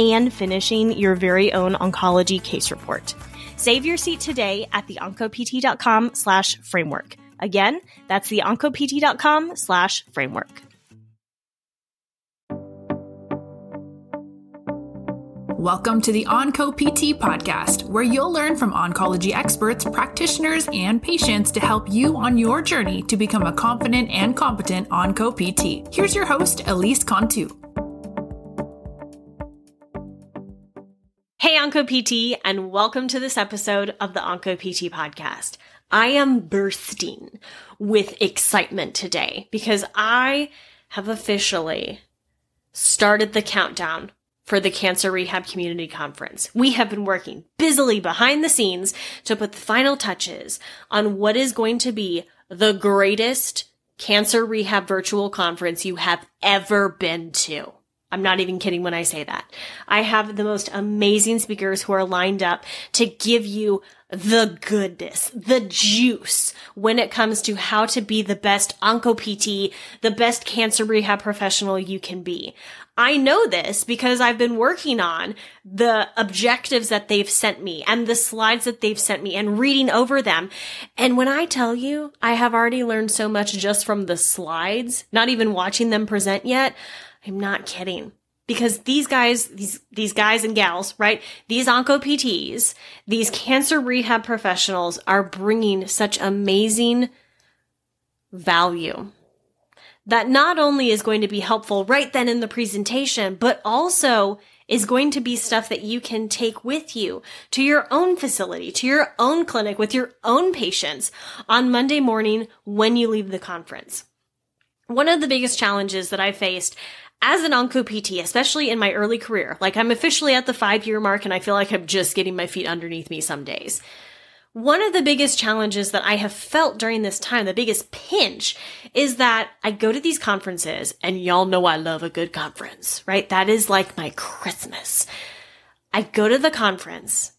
and finishing your very own oncology case report. Save your seat today at the theoncopt.com slash framework. Again, that's the theoncopt.com slash framework. Welcome to the Onco PT podcast, where you'll learn from oncology experts, practitioners, and patients to help you on your journey to become a confident and competent Onco PT. Here's your host, Elise Cantu. Hey, Onco PT, and welcome to this episode of the Onco PT podcast. I am bursting with excitement today because I have officially started the countdown for the Cancer Rehab Community Conference. We have been working busily behind the scenes to put the final touches on what is going to be the greatest cancer rehab virtual conference you have ever been to. I'm not even kidding when I say that. I have the most amazing speakers who are lined up to give you the goodness, the juice when it comes to how to be the best onco PT, the best cancer rehab professional you can be. I know this because I've been working on the objectives that they've sent me and the slides that they've sent me and reading over them. And when I tell you I have already learned so much just from the slides, not even watching them present yet, I'm not kidding. Because these guys, these, these guys and gals, right? These onco PTs, these cancer rehab professionals are bringing such amazing value that not only is going to be helpful right then in the presentation, but also is going to be stuff that you can take with you to your own facility, to your own clinic with your own patients on Monday morning when you leave the conference. One of the biggest challenges that I faced as an onco PT, especially in my early career, like I'm officially at the five year mark and I feel like I'm just getting my feet underneath me some days. One of the biggest challenges that I have felt during this time, the biggest pinch, is that I go to these conferences and y'all know I love a good conference, right? That is like my Christmas. I go to the conference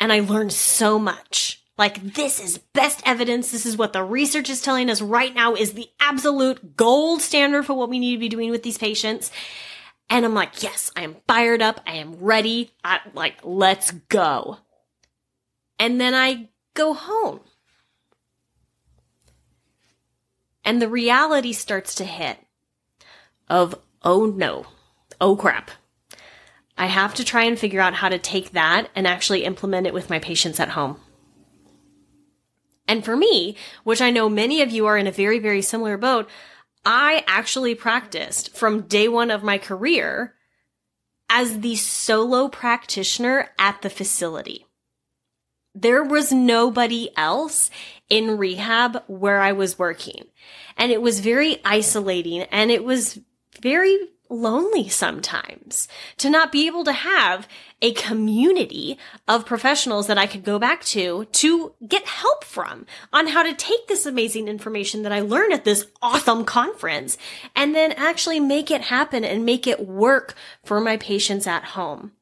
and I learn so much like this is best evidence. This is what the research is telling us right now is the absolute gold standard for what we need to be doing with these patients. And I'm like, yes, I am fired up. I am ready. I like, let's go. And then I go home. And the reality starts to hit of, oh no, oh crap. I have to try and figure out how to take that and actually implement it with my patients at home. And for me, which I know many of you are in a very, very similar boat, I actually practiced from day one of my career as the solo practitioner at the facility. There was nobody else in rehab where I was working. And it was very isolating and it was very lonely sometimes to not be able to have a community of professionals that I could go back to to get help from on how to take this amazing information that I learned at this awesome conference and then actually make it happen and make it work for my patients at home.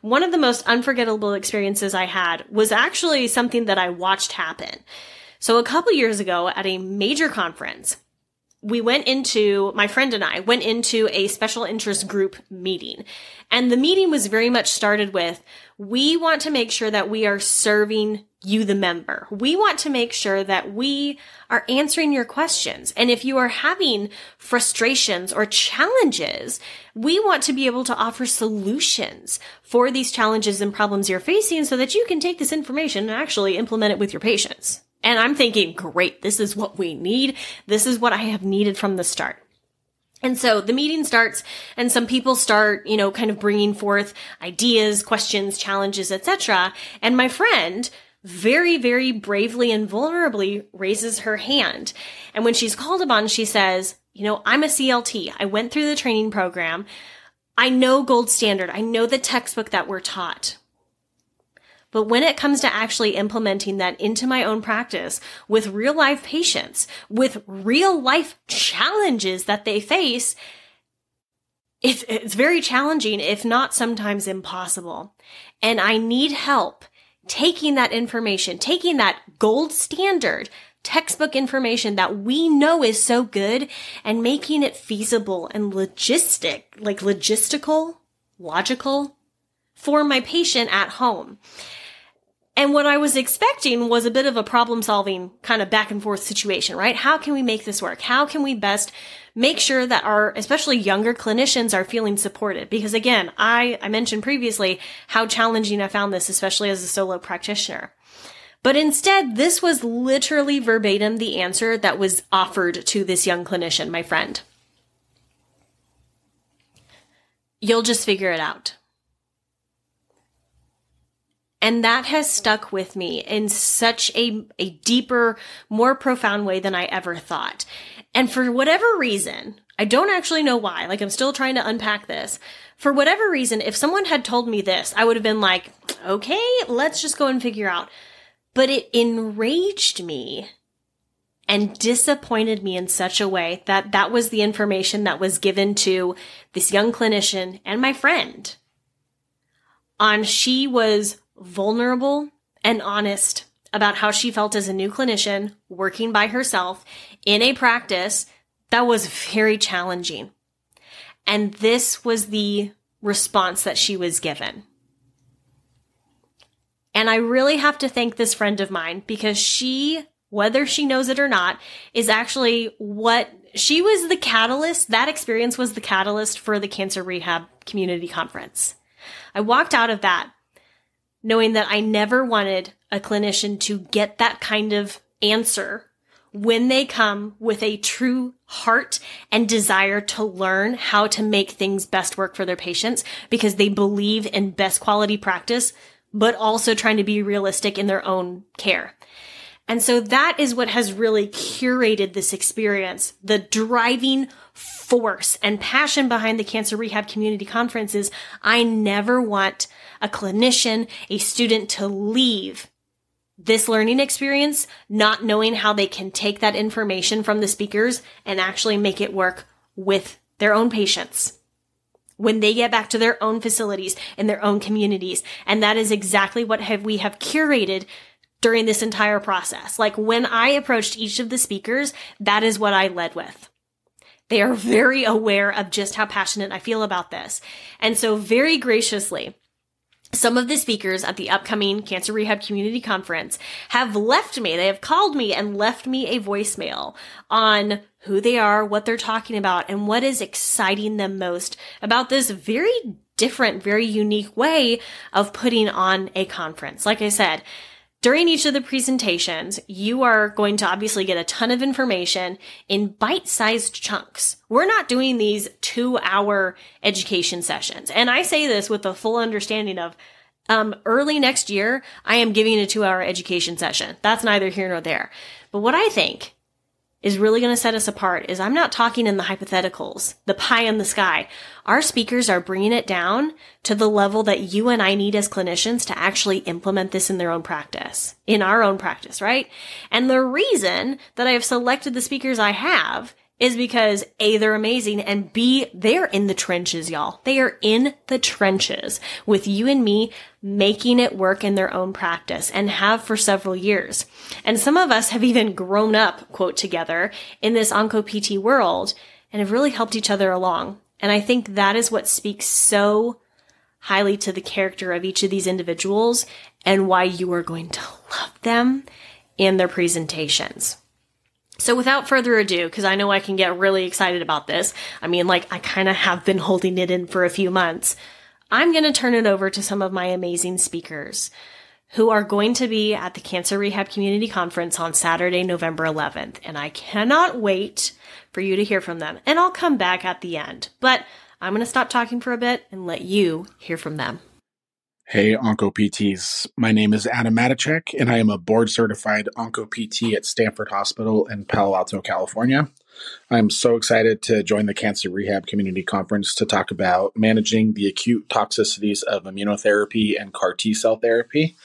One of the most unforgettable experiences I had was actually something that I watched happen. So a couple years ago at a major conference, we went into, my friend and I went into a special interest group meeting. And the meeting was very much started with, we want to make sure that we are serving you, the member. We want to make sure that we are answering your questions. And if you are having frustrations or challenges, we want to be able to offer solutions for these challenges and problems you're facing so that you can take this information and actually implement it with your patients. And I'm thinking, great, this is what we need. This is what I have needed from the start. And so the meeting starts and some people start, you know, kind of bringing forth ideas, questions, challenges, etc. And my friend very, very bravely and vulnerably raises her hand. And when she's called upon, she says, you know, I'm a CLT. I went through the training program. I know gold standard. I know the textbook that we're taught. But when it comes to actually implementing that into my own practice with real life patients, with real life challenges that they face, it's, it's very challenging, if not sometimes impossible. And I need help taking that information, taking that gold standard textbook information that we know is so good and making it feasible and logistic, like logistical, logical for my patient at home. And what I was expecting was a bit of a problem solving kind of back and forth situation, right? How can we make this work? How can we best make sure that our, especially younger clinicians are feeling supported? Because again, I, I mentioned previously how challenging I found this, especially as a solo practitioner. But instead, this was literally verbatim the answer that was offered to this young clinician, my friend. You'll just figure it out. And that has stuck with me in such a, a deeper, more profound way than I ever thought. And for whatever reason, I don't actually know why, like I'm still trying to unpack this. For whatever reason, if someone had told me this, I would have been like, okay, let's just go and figure out. But it enraged me and disappointed me in such a way that that was the information that was given to this young clinician and my friend on she was vulnerable and honest about how she felt as a new clinician working by herself in a practice that was very challenging. And this was the response that she was given. And I really have to thank this friend of mine because she, whether she knows it or not, is actually what she was the catalyst. That experience was the catalyst for the cancer rehab community conference. I walked out of that knowing that I never wanted a clinician to get that kind of answer when they come with a true heart and desire to learn how to make things best work for their patients because they believe in best quality practice, but also trying to be realistic in their own care. And so that is what has really curated this experience. The driving force and passion behind the Cancer Rehab Community Conference is I never want a clinician, a student to leave this learning experience not knowing how they can take that information from the speakers and actually make it work with their own patients when they get back to their own facilities and their own communities. And that is exactly what have we have curated during this entire process. Like when I approached each of the speakers, that is what I led with. They are very aware of just how passionate I feel about this. And so very graciously, some of the speakers at the upcoming Cancer Rehab Community Conference have left me, they have called me and left me a voicemail on who they are, what they're talking about, and what is exciting them most about this very different, very unique way of putting on a conference. Like I said, during each of the presentations, you are going to obviously get a ton of information in bite-sized chunks. We're not doing these two hour education sessions. And I say this with the full understanding of, um, early next year, I am giving a two hour education session. That's neither here nor there. But what I think is really going to set us apart is I'm not talking in the hypotheticals, the pie in the sky. Our speakers are bringing it down to the level that you and I need as clinicians to actually implement this in their own practice, in our own practice, right? And the reason that I have selected the speakers I have is because A, they're amazing, and B, they're in the trenches, y'all. They are in the trenches with you and me making it work in their own practice and have for several years. And some of us have even grown up, quote, together in this Onco PT world and have really helped each other along. And I think that is what speaks so highly to the character of each of these individuals and why you are going to love them in their presentations. So without further ado, because I know I can get really excited about this, I mean, like, I kind of have been holding it in for a few months. I'm going to turn it over to some of my amazing speakers who are going to be at the Cancer Rehab Community Conference on Saturday, November 11th. And I cannot wait for you to hear from them. And I'll come back at the end. But I'm going to stop talking for a bit and let you hear from them. Hey, OncoPTs. My name is Adam Matichek, and I am a board certified OncoPT at Stanford Hospital in Palo Alto, California. I'm so excited to join the Cancer Rehab Community Conference to talk about managing the acute toxicities of immunotherapy and CAR T cell therapy.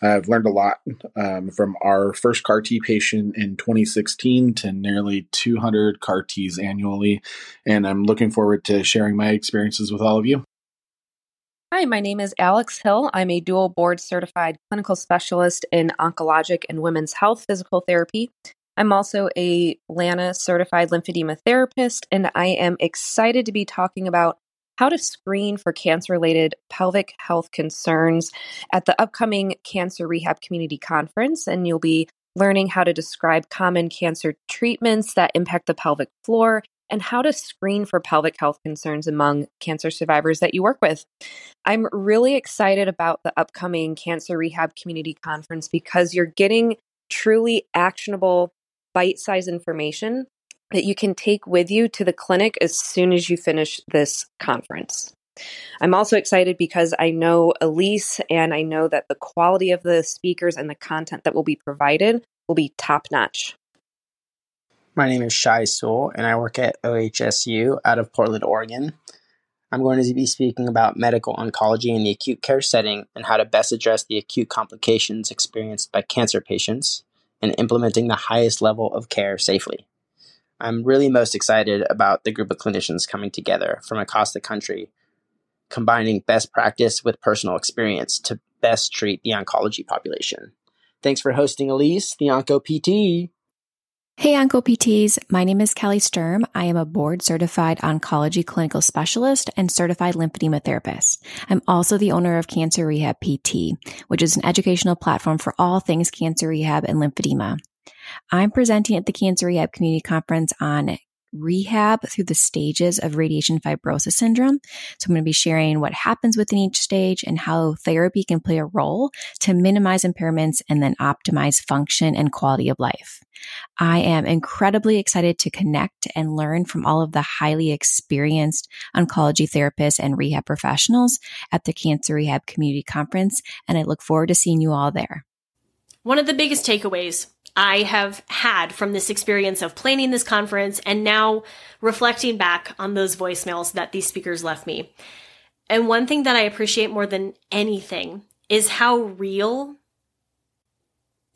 I've learned a lot um, from our first CAR T patient in 2016 to nearly 200 CAR Ts annually, and I'm looking forward to sharing my experiences with all of you. Hi, my name is Alex Hill. I'm a dual board certified clinical specialist in oncologic and women's health physical therapy. I'm also a LANA certified lymphedema therapist, and I am excited to be talking about how to screen for cancer related pelvic health concerns at the upcoming Cancer Rehab Community Conference. And you'll be learning how to describe common cancer treatments that impact the pelvic floor and how to screen for pelvic health concerns among cancer survivors that you work with. I'm really excited about the upcoming Cancer Rehab Community Conference because you're getting truly actionable, bite sized information that you can take with you to the clinic as soon as you finish this conference. I'm also excited because I know Elise and I know that the quality of the speakers and the content that will be provided will be top notch. My name is Shai Sewell, and I work at OHSU out of Portland, Oregon. I'm going to be speaking about medical oncology in the acute care setting and how to best address the acute complications experienced by cancer patients and implementing the highest level of care safely. I'm really most excited about the group of clinicians coming together from across the country, combining best practice with personal experience to best treat the oncology population. Thanks for hosting Elise, the Onco PT. Hey, OncoPTs. My name is Kelly Sturm. I am a board certified oncology clinical specialist and certified lymphedema therapist. I'm also the owner of Cancer Rehab PT, which is an educational platform for all things cancer rehab and lymphedema. I'm presenting at the Cancer Rehab Community Conference on rehab through the stages of radiation fibrosis syndrome. So I'm going to be sharing what happens within each stage and how therapy can play a role to minimize impairments and then optimize function and quality of life. I am incredibly excited to connect and learn from all of the highly experienced oncology therapists and rehab professionals at the Cancer Rehab Community Conference, and I look forward to seeing you all there. One of the biggest takeaways I have had from this experience of planning this conference and now reflecting back on those voicemails that these speakers left me. And one thing that I appreciate more than anything is how real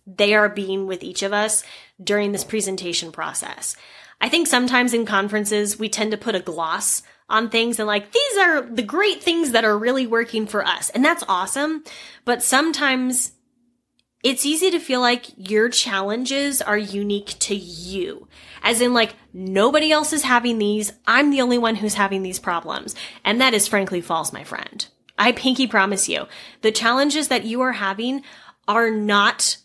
they are being with each of us during this presentation process. I think sometimes in conferences, we tend to put a gloss on things and like, these are the great things that are really working for us. And that's awesome. But sometimes it's easy to feel like your challenges are unique to you. As in, like, nobody else is having these. I'm the only one who's having these problems. And that is frankly false, my friend. I pinky promise you, the challenges that you are having are not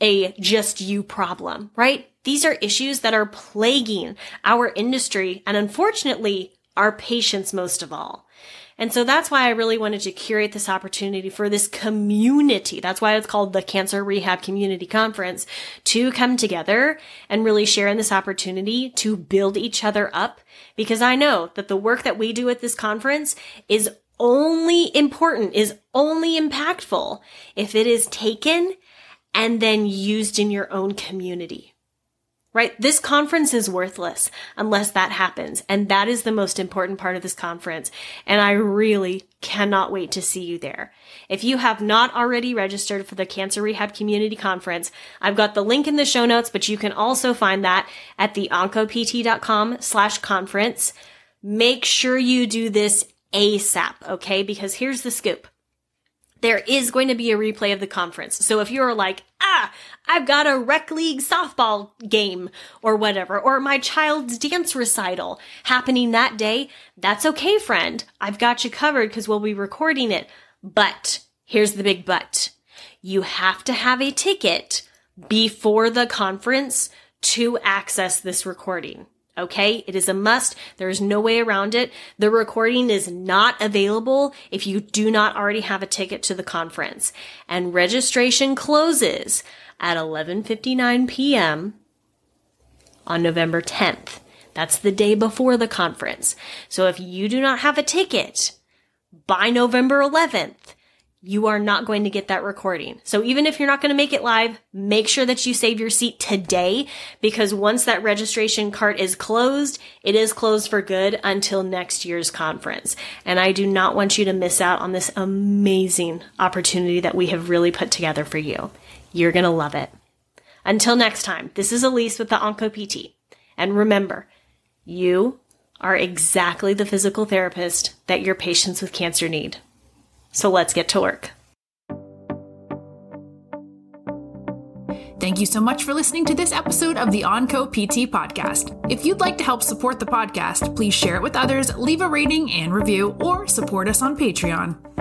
a just you problem, right? These are issues that are plaguing our industry and unfortunately our patients most of all. And so that's why I really wanted to curate this opportunity for this community. That's why it's called the Cancer Rehab Community Conference to come together and really share in this opportunity to build each other up. Because I know that the work that we do at this conference is only important, is only impactful if it is taken and then used in your own community right? This conference is worthless unless that happens. And that is the most important part of this conference. And I really cannot wait to see you there. If you have not already registered for the Cancer Rehab Community Conference, I've got the link in the show notes, but you can also find that at the oncopt.com slash conference. Make sure you do this ASAP, okay? Because here's the scoop there is going to be a replay of the conference. So if you're like, ah, I've got a rec league softball game or whatever, or my child's dance recital happening that day, that's okay, friend. I've got you covered because we'll be recording it. But here's the big but. You have to have a ticket before the conference to access this recording. Okay. It is a must. There is no way around it. The recording is not available if you do not already have a ticket to the conference and registration closes at 11:59 p.m. on November 10th. That's the day before the conference. So if you do not have a ticket by November 11th, you are not going to get that recording. So even if you're not going to make it live, make sure that you save your seat today because once that registration cart is closed, it is closed for good until next year's conference. And I do not want you to miss out on this amazing opportunity that we have really put together for you. You're going to love it. Until next time, this is Elise with the OncoPT. And remember, you are exactly the physical therapist that your patients with cancer need. So let's get to work. Thank you so much for listening to this episode of the Onco PT podcast. If you'd like to help support the podcast, please share it with others, leave a rating and review, or support us on Patreon.